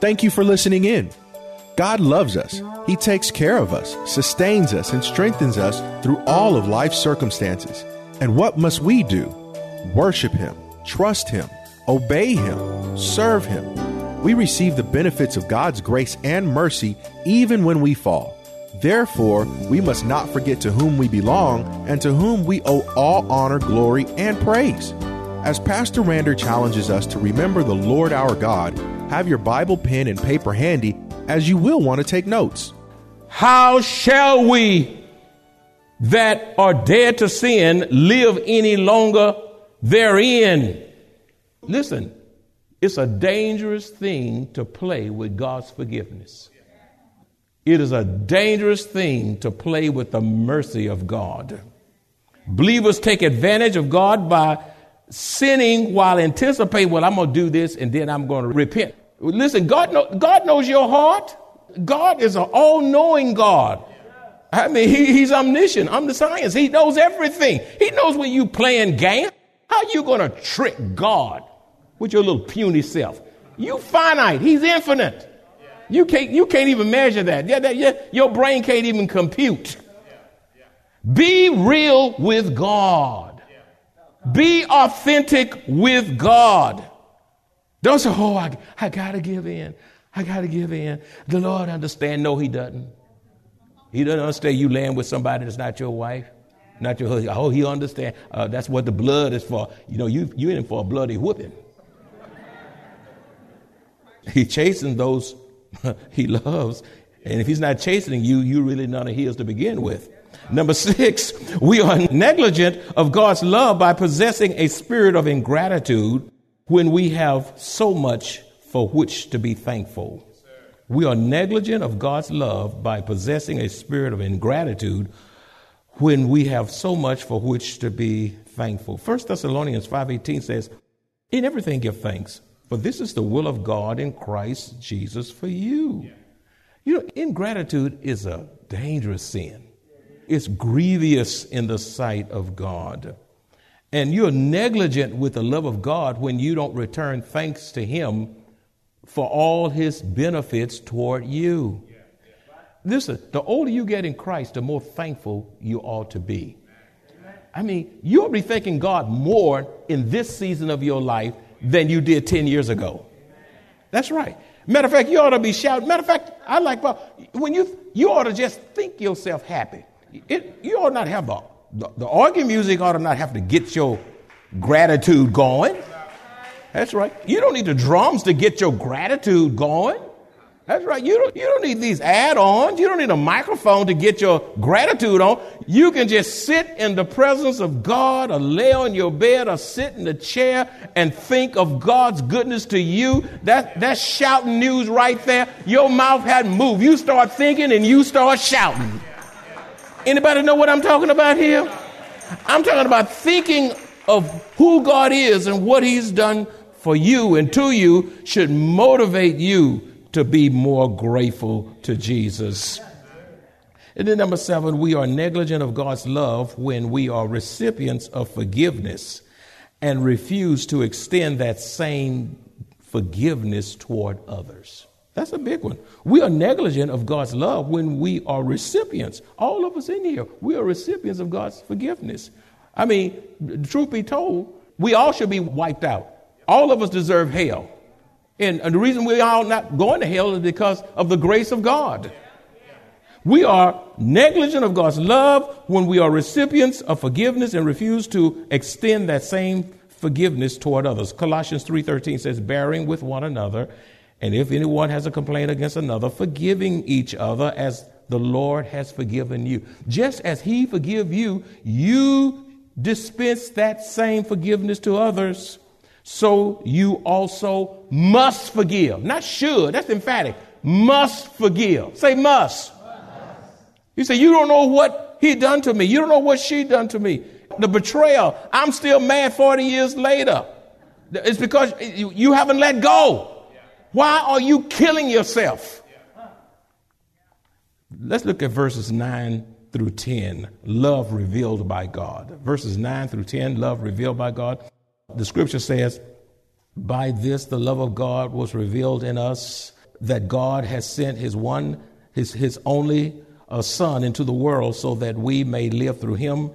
Thank you for listening in. God loves us. He takes care of us, sustains us, and strengthens us through all of life's circumstances. And what must we do? Worship Him, trust Him, obey Him, serve Him. We receive the benefits of God's grace and mercy even when we fall. Therefore, we must not forget to whom we belong and to whom we owe all honor, glory, and praise. As Pastor Rander challenges us to remember the Lord our God, have your Bible, pen, and paper handy as you will want to take notes. How shall we that are dead to sin live any longer therein? Listen, it's a dangerous thing to play with God's forgiveness. It is a dangerous thing to play with the mercy of God. Believers take advantage of God by sinning while anticipating, well, I'm going to do this and then I'm going to repent. Listen, God, know, God knows your heart. God is an all knowing God. I mean, he, he's omniscient, omniscience. He knows everything. He knows when you playing game. How you going to trick God with your little puny self? You finite. He's infinite. You can't, you can't even measure that. Yeah, that yeah, your brain can't even compute. Be real with God. Be authentic with God. Don't say, oh, I, I got to give in. I got to give in. The Lord understand. No, he doesn't. He doesn't understand you laying with somebody that's not your wife, not your husband. Oh, he understand. Uh, that's what the blood is for. You know, you, you're in for a bloody whooping. He chasing those he loves. And if he's not chastening you, you're really none of his to begin with. Number six, we are negligent of God's love by possessing a spirit of ingratitude when we have so much for which to be thankful. We are negligent of God's love by possessing a spirit of ingratitude when we have so much for which to be thankful. 1 Thessalonians 5:18 says, "In everything give thanks, for this is the will of God in Christ Jesus for you." You know, ingratitude is a dangerous sin. It's grievous in the sight of God. And you're negligent with the love of God when you don't return thanks to Him for all His benefits toward you. Listen, the older you get in Christ, the more thankful you ought to be. I mean, you'll be thanking God more in this season of your life than you did 10 years ago. That's right. Matter of fact, you ought to be shouting. Matter of fact, I like when you you ought to just think yourself happy. It, you ought not have the, the the organ music ought to not have to get your gratitude going. That's right. You don't need the drums to get your gratitude going. That's right. You don't, you don't need these add-ons. You don't need a microphone to get your gratitude on. You can just sit in the presence of God or lay on your bed or sit in the chair and think of God's goodness to you. That, that's shouting news right there. Your mouth hadn't moved. You start thinking and you start shouting. Anybody know what I'm talking about here? I'm talking about thinking of who God is and what he's done for you and to you should motivate you to be more grateful to Jesus. And then, number seven, we are negligent of God's love when we are recipients of forgiveness and refuse to extend that same forgiveness toward others. That's a big one. We are negligent of God's love when we are recipients. All of us in here, we are recipients of God's forgiveness. I mean, truth be told, we all should be wiped out. All of us deserve hell. And, and the reason we are all not going to hell is because of the grace of God. We are negligent of God's love when we are recipients of forgiveness and refuse to extend that same forgiveness toward others. Colossians 3:13 says bearing with one another and if anyone has a complaint against another forgiving each other as the Lord has forgiven you. Just as He forgive you, you dispense that same forgiveness to others. So you also must forgive. Not should, that's emphatic. Must forgive. Say must. You say, You don't know what he done to me. You don't know what she done to me. The betrayal, I'm still mad 40 years later. It's because you haven't let go. Why are you killing yourself? Let's look at verses 9 through 10. Love revealed by God. Verses 9 through 10, love revealed by God. The scripture says, By this the love of God was revealed in us, that God has sent his one, his, his only uh, Son into the world so that we may live through him.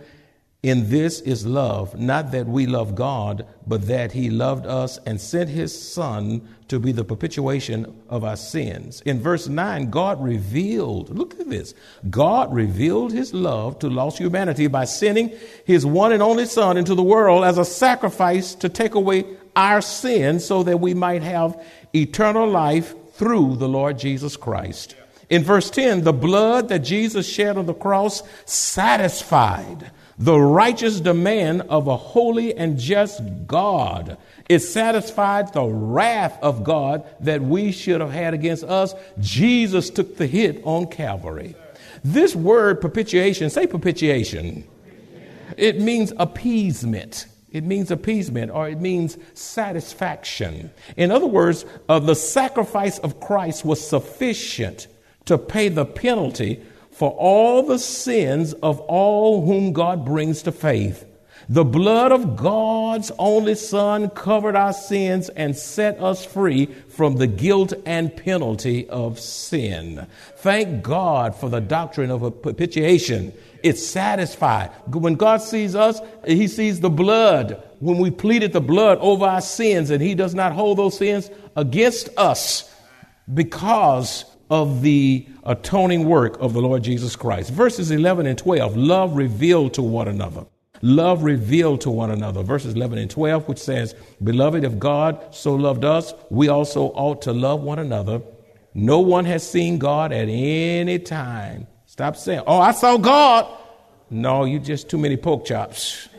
In this is love, not that we love God, but that He loved us and sent His Son to be the propitiation of our sins. In verse 9, God revealed, look at this, God revealed His love to lost humanity by sending His one and only Son into the world as a sacrifice to take away our sins so that we might have eternal life through the Lord Jesus Christ. In verse 10, the blood that Jesus shed on the cross satisfied the righteous demand of a holy and just God. It satisfied the wrath of God that we should have had against us. Jesus took the hit on Calvary. This word propitiation, say propitiation. It means appeasement. It means appeasement or it means satisfaction. In other words, uh, the sacrifice of Christ was sufficient to pay the penalty for all the sins of all whom God brings to faith. The blood of God's only Son covered our sins and set us free from the guilt and penalty of sin. Thank God for the doctrine of propitiation. It's satisfied. When God sees us, He sees the blood. When we pleaded the blood over our sins, and He does not hold those sins against us because of the atoning work of the Lord Jesus Christ. Verses 11 and 12 love revealed to one another. Love revealed to one another. Verses 11 and 12, which says, Beloved, if God so loved us, we also ought to love one another. No one has seen God at any time. Stop saying, Oh, I saw God. No, you just too many pork chops.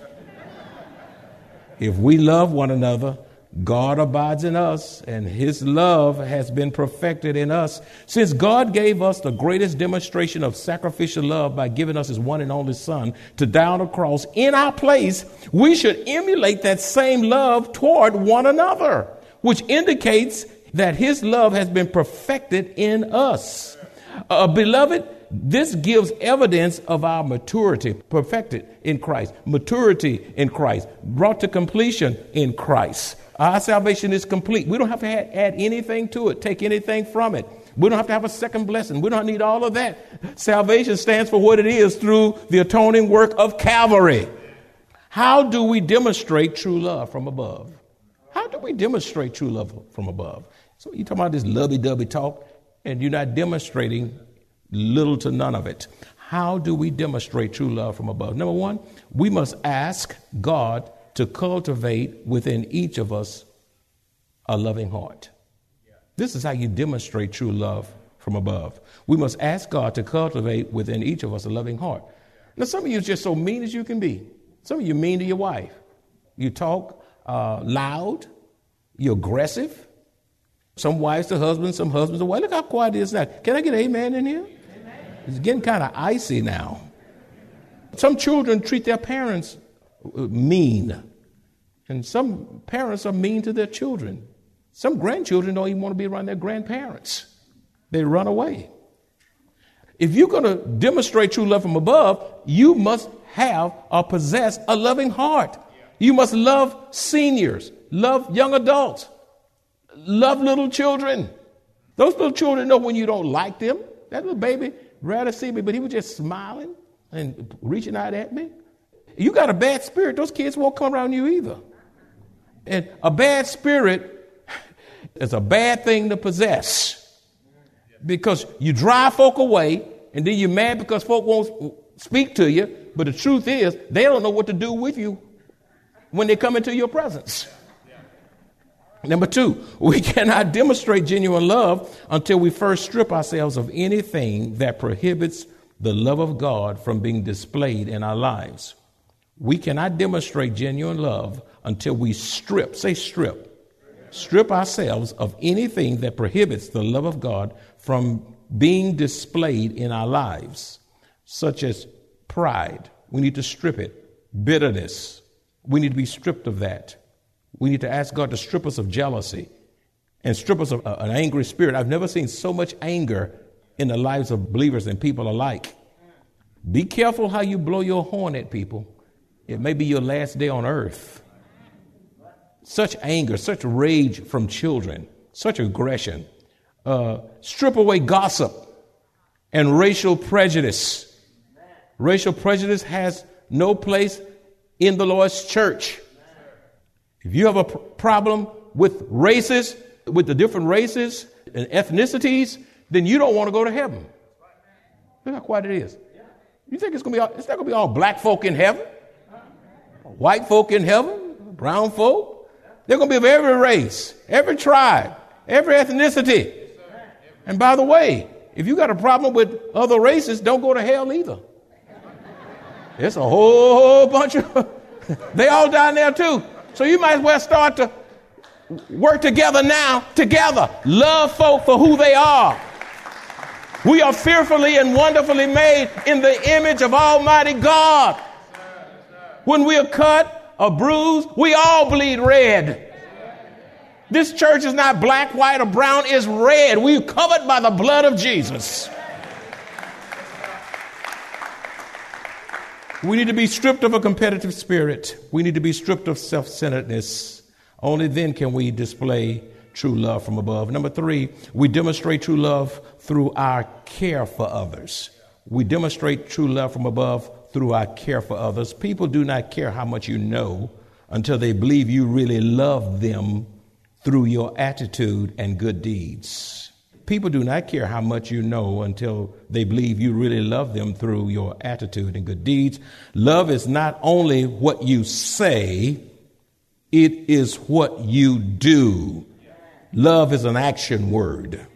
if we love one another, God abides in us, and His love has been perfected in us. Since God gave us the greatest demonstration of sacrificial love by giving us His one and only Son to die on the cross in our place, we should emulate that same love toward one another, which indicates that His love has been perfected in us. Uh, beloved, this gives evidence of our maturity, perfected in Christ, maturity in Christ, brought to completion in Christ. Our salvation is complete. We don't have to add, anything to it, take anything from it. We don't have to have a second blessing. We don't need all of that. Salvation stands for what it is through the atoning work of Calvary. How do we demonstrate true love from above? How do we demonstrate true love from above? So you're talking about this lovey-dovey talk, and you're not demonstrating little to none of it. How do we demonstrate true love from above? Number one, we must ask God to cultivate within each of us a loving heart. This is how you demonstrate true love from above. We must ask God to cultivate within each of us a loving heart. Now, some of you are just so mean as you can be. Some of you mean to your wife. You talk uh, loud. You're aggressive. Some wives to husbands, some husbands to wives. Look how quiet it is now. Can I get amen in here? Amen. It's getting kind of icy now. Some children treat their parents mean. And some parents are mean to their children. Some grandchildren don't even want to be around their grandparents, they run away. If you're going to demonstrate true love from above, you must have or possess a loving heart. You must love seniors, love young adults, love little children. Those little children know when you don't like them. That little baby rather see me, but he was just smiling and reaching out at me. You got a bad spirit, those kids won't come around you either. And a bad spirit is a bad thing to possess because you drive folk away and then you're mad because folk won't speak to you. But the truth is, they don't know what to do with you when they come into your presence. Number two, we cannot demonstrate genuine love until we first strip ourselves of anything that prohibits the love of God from being displayed in our lives. We cannot demonstrate genuine love until we strip, say strip, strip ourselves of anything that prohibits the love of God from being displayed in our lives, such as pride. We need to strip it. Bitterness. We need to be stripped of that. We need to ask God to strip us of jealousy and strip us of uh, an angry spirit. I've never seen so much anger in the lives of believers and people alike. Be careful how you blow your horn at people. It may be your last day on earth. Such anger, such rage from children, such aggression. Uh, strip away gossip and racial prejudice. Racial prejudice has no place in the Lord's church. If you have a pr- problem with races, with the different races and ethnicities, then you don't want to go to heaven. Look how quiet it is. You think it's gonna be all, it's not gonna be all black folk in heaven, white folk in heaven, brown folk. They're gonna be of every race, every tribe, every ethnicity. And by the way, if you got a problem with other races, don't go to hell either. It's a whole bunch of they all down there too. So you might as well start to work together now, together. Love folk for who they are. We are fearfully and wonderfully made in the image of Almighty God. When we are cut or bruised, we all bleed red. This church is not black, white, or brown, it's red. We're covered by the blood of Jesus. We need to be stripped of a competitive spirit. We need to be stripped of self centeredness. Only then can we display true love from above. Number three, we demonstrate true love through our care for others. We demonstrate true love from above through our care for others. People do not care how much you know until they believe you really love them through your attitude and good deeds. People do not care how much you know until they believe you really love them through your attitude and good deeds. Love is not only what you say, it is what you do. Love is an action word.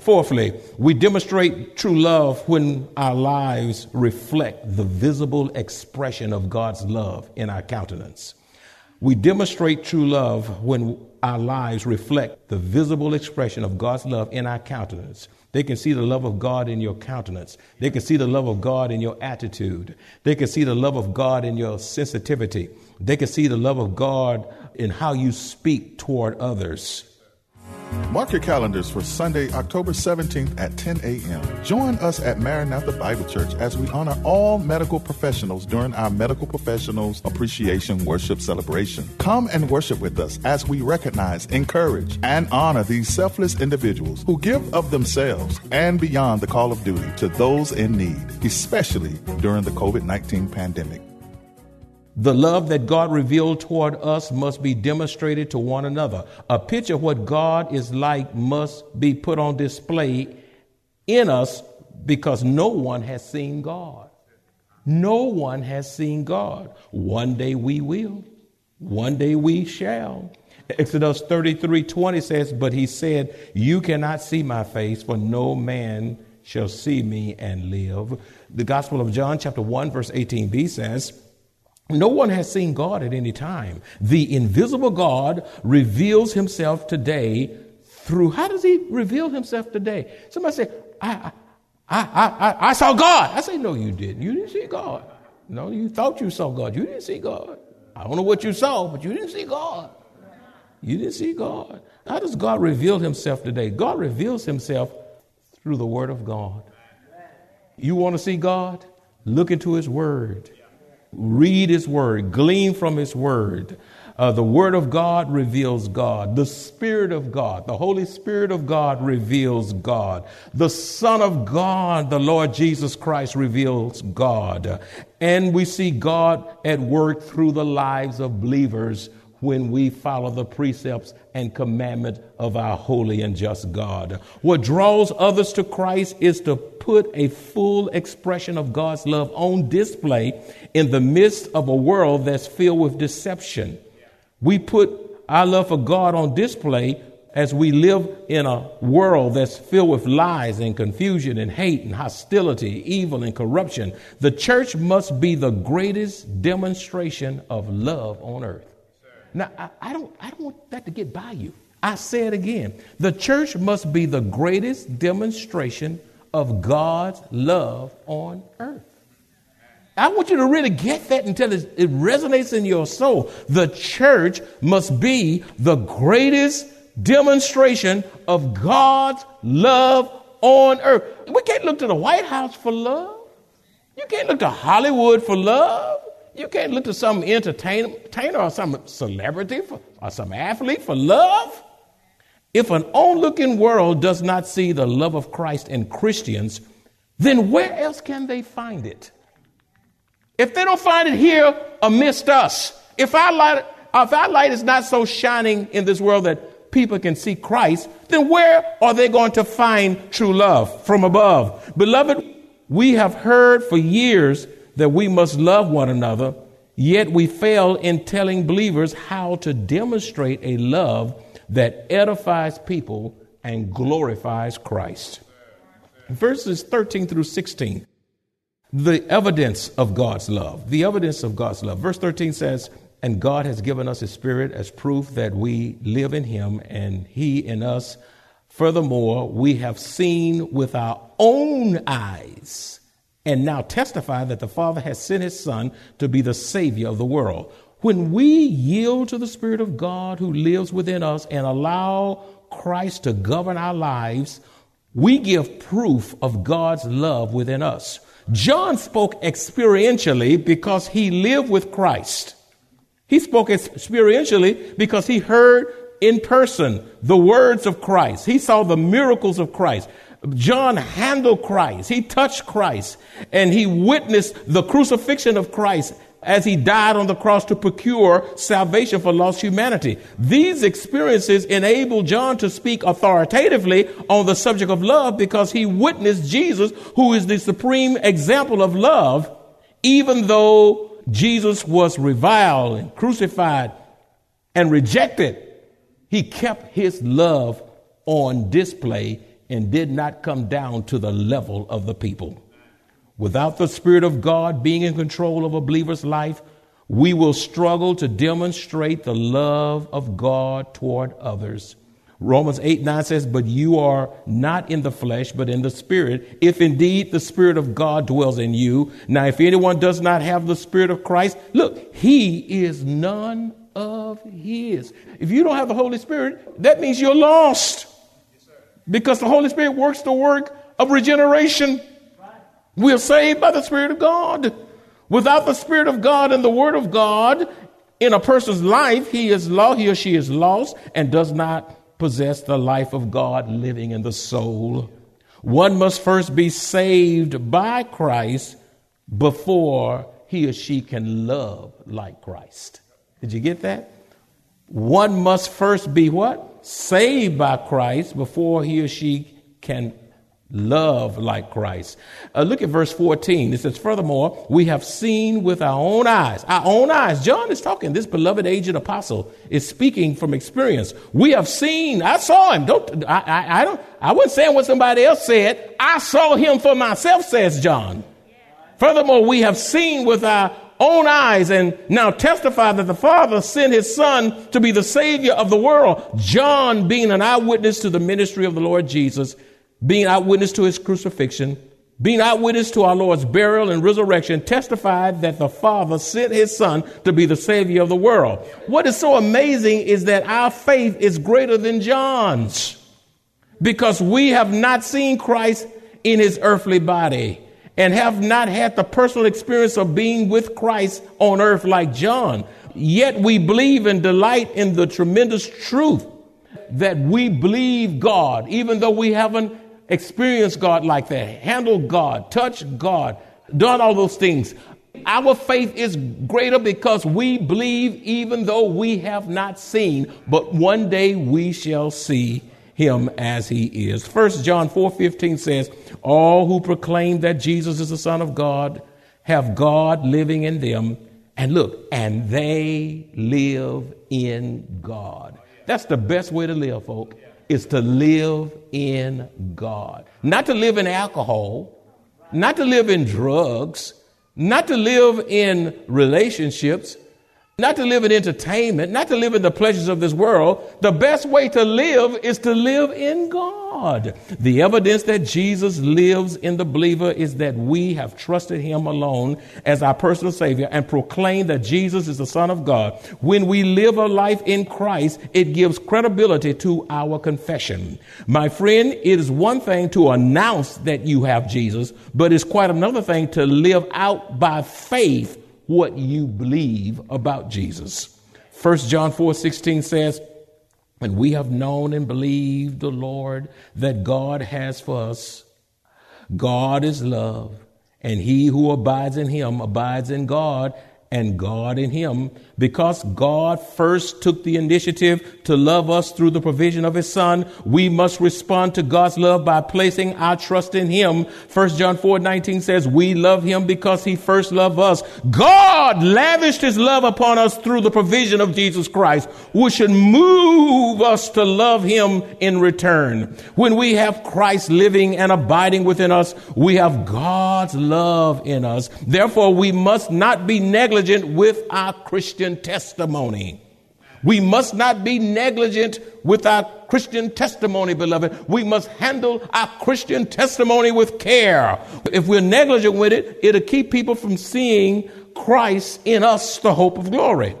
Fourthly, we demonstrate true love when our lives reflect the visible expression of God's love in our countenance. We demonstrate true love when our lives reflect the visible expression of God's love in our countenance. They can see the love of God in your countenance. They can see the love of God in your attitude. They can see the love of God in your sensitivity. They can see the love of God in how you speak toward others. Mark your calendars for Sunday, October 17th at 10 a.m. Join us at Maranatha Bible Church as we honor all medical professionals during our Medical Professionals Appreciation Worship Celebration. Come and worship with us as we recognize, encourage, and honor these selfless individuals who give of themselves and beyond the call of duty to those in need, especially during the COVID 19 pandemic. The love that God revealed toward us must be demonstrated to one another. A picture of what God is like must be put on display in us because no one has seen God. No one has seen God. One day we will. One day we shall. Exodus 33 20 says, But he said, You cannot see my face, for no man shall see me and live. The Gospel of John, chapter 1, verse 18b says, no one has seen God at any time. The invisible God reveals himself today through, how does he reveal himself today? Somebody say, I, I, I, I, I saw God. I say, no, you didn't. You didn't see God. No, you thought you saw God. You didn't see God. I don't know what you saw, but you didn't see God. You didn't see God. How does God reveal himself today? God reveals himself through the word of God. You want to see God? Look into his word. Read His Word, glean from His Word. Uh, the Word of God reveals God. The Spirit of God, the Holy Spirit of God reveals God. The Son of God, the Lord Jesus Christ reveals God. And we see God at work through the lives of believers when we follow the precepts and commandment of our holy and just God. What draws others to Christ is to put a full expression of God's love on display in the midst of a world that's filled with deception. We put our love for God on display as we live in a world that's filled with lies and confusion and hate and hostility, evil and corruption, the church must be the greatest demonstration of love on earth. Now, I, I, don't, I don't want that to get by you. I say it again. The church must be the greatest demonstration of God's love on earth. I want you to really get that until it, it resonates in your soul. The church must be the greatest demonstration of God's love on earth. We can't look to the White House for love. You can't look to Hollywood for love. You can't look to some entertainer or some celebrity for, or some athlete for love. If an onlooking world does not see the love of Christ in Christians, then where else can they find it? If they don't find it here amidst us, if our light, if our light is not so shining in this world that people can see Christ, then where are they going to find true love from above? Beloved, we have heard for years that we must love one another, yet we fail in telling believers how to demonstrate a love that edifies people and glorifies Christ. Verses 13 through 16, the evidence of God's love. The evidence of God's love. Verse 13 says, and God has given us His Spirit as proof that we live in Him and He in us. Furthermore, we have seen with our own eyes and now testify that the Father has sent His Son to be the Savior of the world. When we yield to the Spirit of God who lives within us and allow Christ to govern our lives, we give proof of God's love within us. John spoke experientially because he lived with Christ. He spoke experientially because he heard in person the words of Christ. He saw the miracles of Christ. John handled Christ. He touched Christ and he witnessed the crucifixion of Christ as he died on the cross to procure salvation for lost humanity. These experiences enabled John to speak authoritatively on the subject of love because he witnessed Jesus, who is the supreme example of love, even though Jesus was reviled and crucified and rejected, he kept his love on display and did not come down to the level of the people. Without the Spirit of God being in control of a believer's life, we will struggle to demonstrate the love of God toward others. Romans 8 9 says, But you are not in the flesh, but in the Spirit, if indeed the Spirit of God dwells in you. Now, if anyone does not have the Spirit of Christ, look, he is none of his. If you don't have the Holy Spirit, that means you're lost. Because the Holy Spirit works the work of regeneration. We're saved by the Spirit of God. Without the Spirit of God and the Word of God in a person's life, he is lost, he or she is lost and does not possess the life of God living in the soul. One must first be saved by Christ before he or she can love like Christ. Did you get that? One must first be what? Saved by Christ before he or she can love like Christ. Uh, look at verse 14. It says, Furthermore, we have seen with our own eyes, our own eyes. John is talking, this beloved aged apostle is speaking from experience. We have seen, I saw him. Don't, I, I, I don't, I wasn't saying what somebody else said. I saw him for myself, says John. Furthermore, we have seen with our own eyes and now testify that the Father sent his Son to be the Savior of the world. John, being an eyewitness to the ministry of the Lord Jesus, being eyewitness to his crucifixion, being eyewitness to our Lord's burial and resurrection, testified that the Father sent his Son to be the Savior of the world. What is so amazing is that our faith is greater than John's because we have not seen Christ in his earthly body and have not had the personal experience of being with Christ on earth like John. Yet we believe and delight in the tremendous truth that we believe God, even though we haven't experienced God like that, handled God, touched God, done all those things. Our faith is greater because we believe even though we have not seen, but one day we shall see him as he is. First John 4:15 says, "All who proclaim that Jesus is the son of God have God living in them, And look, and they live in God. That's the best way to live, folk, is to live in God. Not to live in alcohol, not to live in drugs, not to live in relationships, not to live in entertainment, not to live in the pleasures of this world. The best way to live is to live in God. The evidence that Jesus lives in the believer is that we have trusted him alone as our personal savior and proclaim that Jesus is the son of God. When we live a life in Christ, it gives credibility to our confession. My friend, it is one thing to announce that you have Jesus, but it's quite another thing to live out by faith what you believe about Jesus. 1 John 4 16 says, And we have known and believed the Lord that God has for us. God is love, and he who abides in him abides in God, and God in him because God first took the initiative to love us through the provision of his son. We must respond to God's love by placing our trust in him. 1 John 4 19 says, we love him because he first loved us. God lavished his love upon us through the provision of Jesus Christ, which should move us to love him in return. When we have Christ living and abiding within us, we have God's love in us. Therefore, we must not be negligent with our Christian Christian testimony. We must not be negligent with our Christian testimony, beloved. We must handle our Christian testimony with care. If we're negligent with it, it'll keep people from seeing Christ in us, the hope of glory.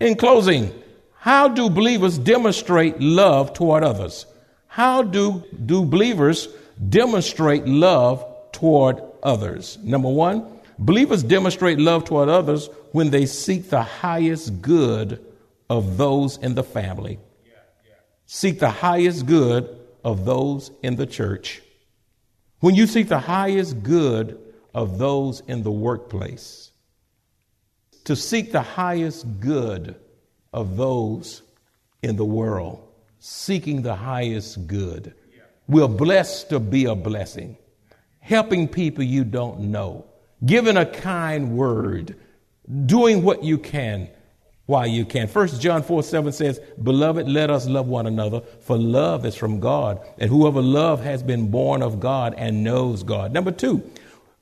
In closing, how do believers demonstrate love toward others? How do, do believers demonstrate love toward others? Number one, believers demonstrate love toward others when they seek the highest good of those in the family. Seek the highest good of those in the church. When you seek the highest good of those in the workplace, to seek the highest good of those in the world, seeking the highest good. We're blessed to be a blessing, helping people you don't know, giving a kind word, doing what you can while you can. First John 4 7 says, Beloved, let us love one another, for love is from God, and whoever love has been born of God and knows God. Number two,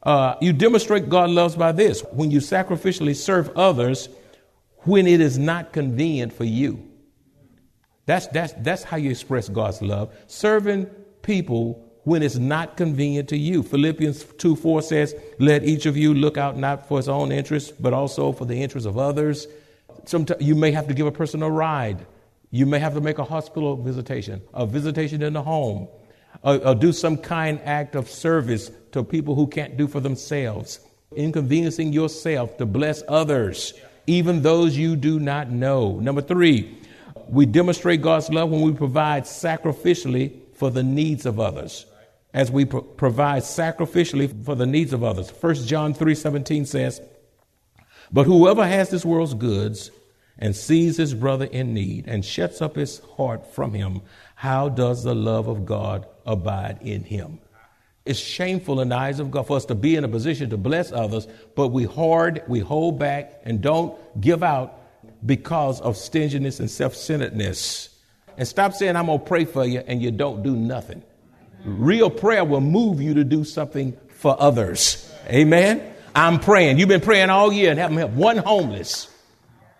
uh, you demonstrate God loves by this when you sacrificially serve others when it is not convenient for you. That's, that's, that's how you express God's love. Serving people when it's not convenient to you. Philippians 2 4 says, Let each of you look out not for his own interest, but also for the interest of others. Sometimes you may have to give a person a ride. You may have to make a hospital visitation, a visitation in the home, or, or do some kind act of service to people who can't do for themselves, inconveniencing yourself to bless others, even those you do not know. Number three, we demonstrate God's love when we provide sacrificially for the needs of others as we pro- provide sacrificially for the needs of others. 1 John 3:17 says, "But whoever has this world's goods and sees his brother in need and shuts up his heart from him, how does the love of God abide in him?" It's shameful in the eyes of God for us to be in a position to bless others, but we hoard, we hold back, and don't give out because of stinginess and self centeredness. And stop saying, I'm going to pray for you, and you don't do nothing. Real prayer will move you to do something for others. Amen. I'm praying. You've been praying all year and haven't helped one homeless,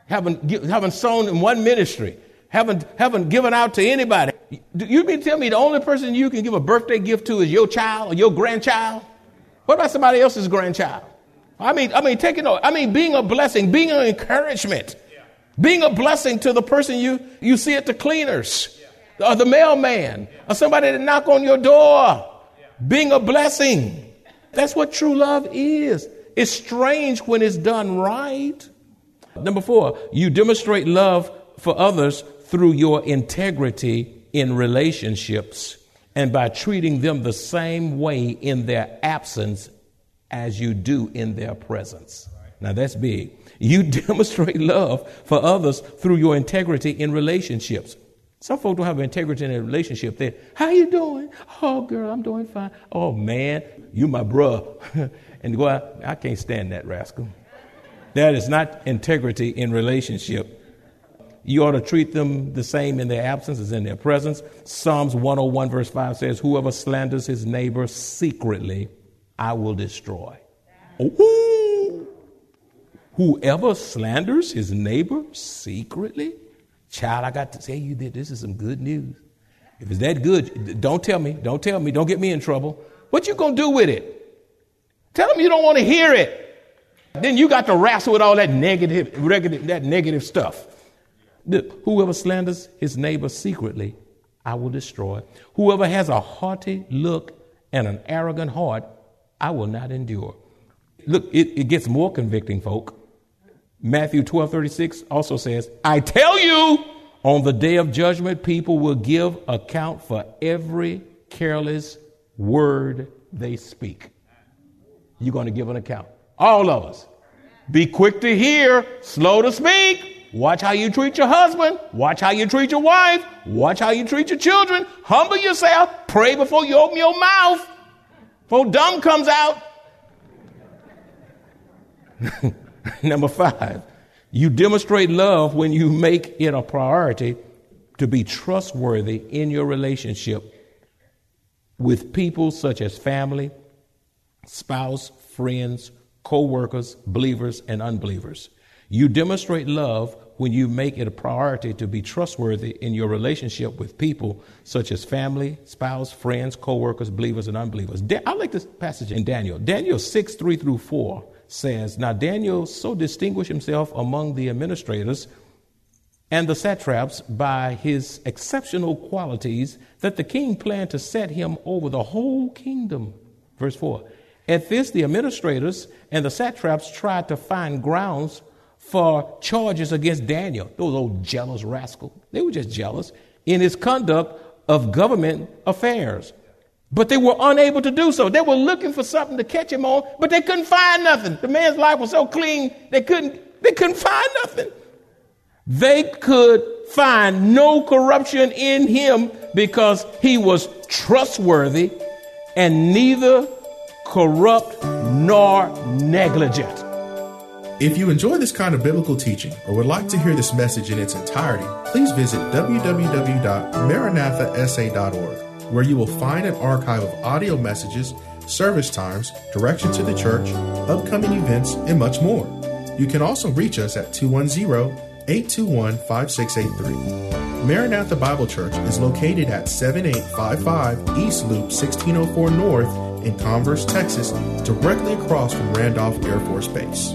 haven't, haven't sown in one ministry, haven't, haven't given out to anybody. You mean tell me the only person you can give a birthday gift to is your child or your grandchild? What about somebody else's grandchild? I mean, I mean, taking, I mean, being a blessing, being an encouragement, being a blessing to the person you, you see at the cleaners or the mailman or somebody to knock on your door being a blessing. That's what true love is. It's strange when it's done right. Number four, you demonstrate love for others through your integrity in relationships and by treating them the same way in their absence as you do in their presence. Now that's big. You demonstrate love for others through your integrity in relationships. Some folks don't have integrity in a relationship. They, how you doing? Oh, girl, I'm doing fine. Oh, man, you my bruh. and go out, I can't stand that rascal. That is not integrity in relationship. You ought to treat them the same in their absence as in their presence. Psalms 101, verse 5 says, Whoever slanders his neighbor secretly, I will destroy. Ooh. Whoever slanders his neighbor secretly, child, I got to tell you that this is some good news. If it's that good, don't tell me. Don't tell me. Don't get me in trouble. What you gonna do with it? Tell them you don't want to hear it. Then you got to wrestle with all that negative, that negative stuff. Whoever slanders his neighbor secretly, I will destroy. Whoever has a haughty look and an arrogant heart, I will not endure. Look, it, it gets more convicting, folk. Matthew 12 36 also says, I tell you, on the day of judgment, people will give account for every careless word they speak. You're going to give an account. All of us. Be quick to hear, slow to speak. Watch how you treat your husband. Watch how you treat your wife. Watch how you treat your children. Humble yourself. Pray before you open your mouth. Before dumb comes out. Number five, you demonstrate love when you make it a priority to be trustworthy in your relationship with people such as family, spouse, friends, co workers, believers, and unbelievers. You demonstrate love when you make it a priority to be trustworthy in your relationship with people such as family, spouse, friends, co workers, believers, and unbelievers. I like this passage in Daniel. Daniel 6 3 through 4 says, Now Daniel so distinguished himself among the administrators and the satraps by his exceptional qualities that the king planned to set him over the whole kingdom. Verse 4. At this, the administrators and the satraps tried to find grounds for charges against Daniel, those old jealous rascals. They were just jealous in his conduct of government affairs. But they were unable to do so. They were looking for something to catch him on, but they couldn't find nothing. The man's life was so clean, they couldn't, they couldn't find nothing. They could find no corruption in him because he was trustworthy and neither corrupt nor negligent. If you enjoy this kind of biblical teaching or would like to hear this message in its entirety, please visit www.maranathasa.org, where you will find an archive of audio messages, service times, direction to the church, upcoming events, and much more. You can also reach us at 210 821 5683. Maranatha Bible Church is located at 7855 East Loop 1604 North in Converse, Texas, directly across from Randolph Air Force Base.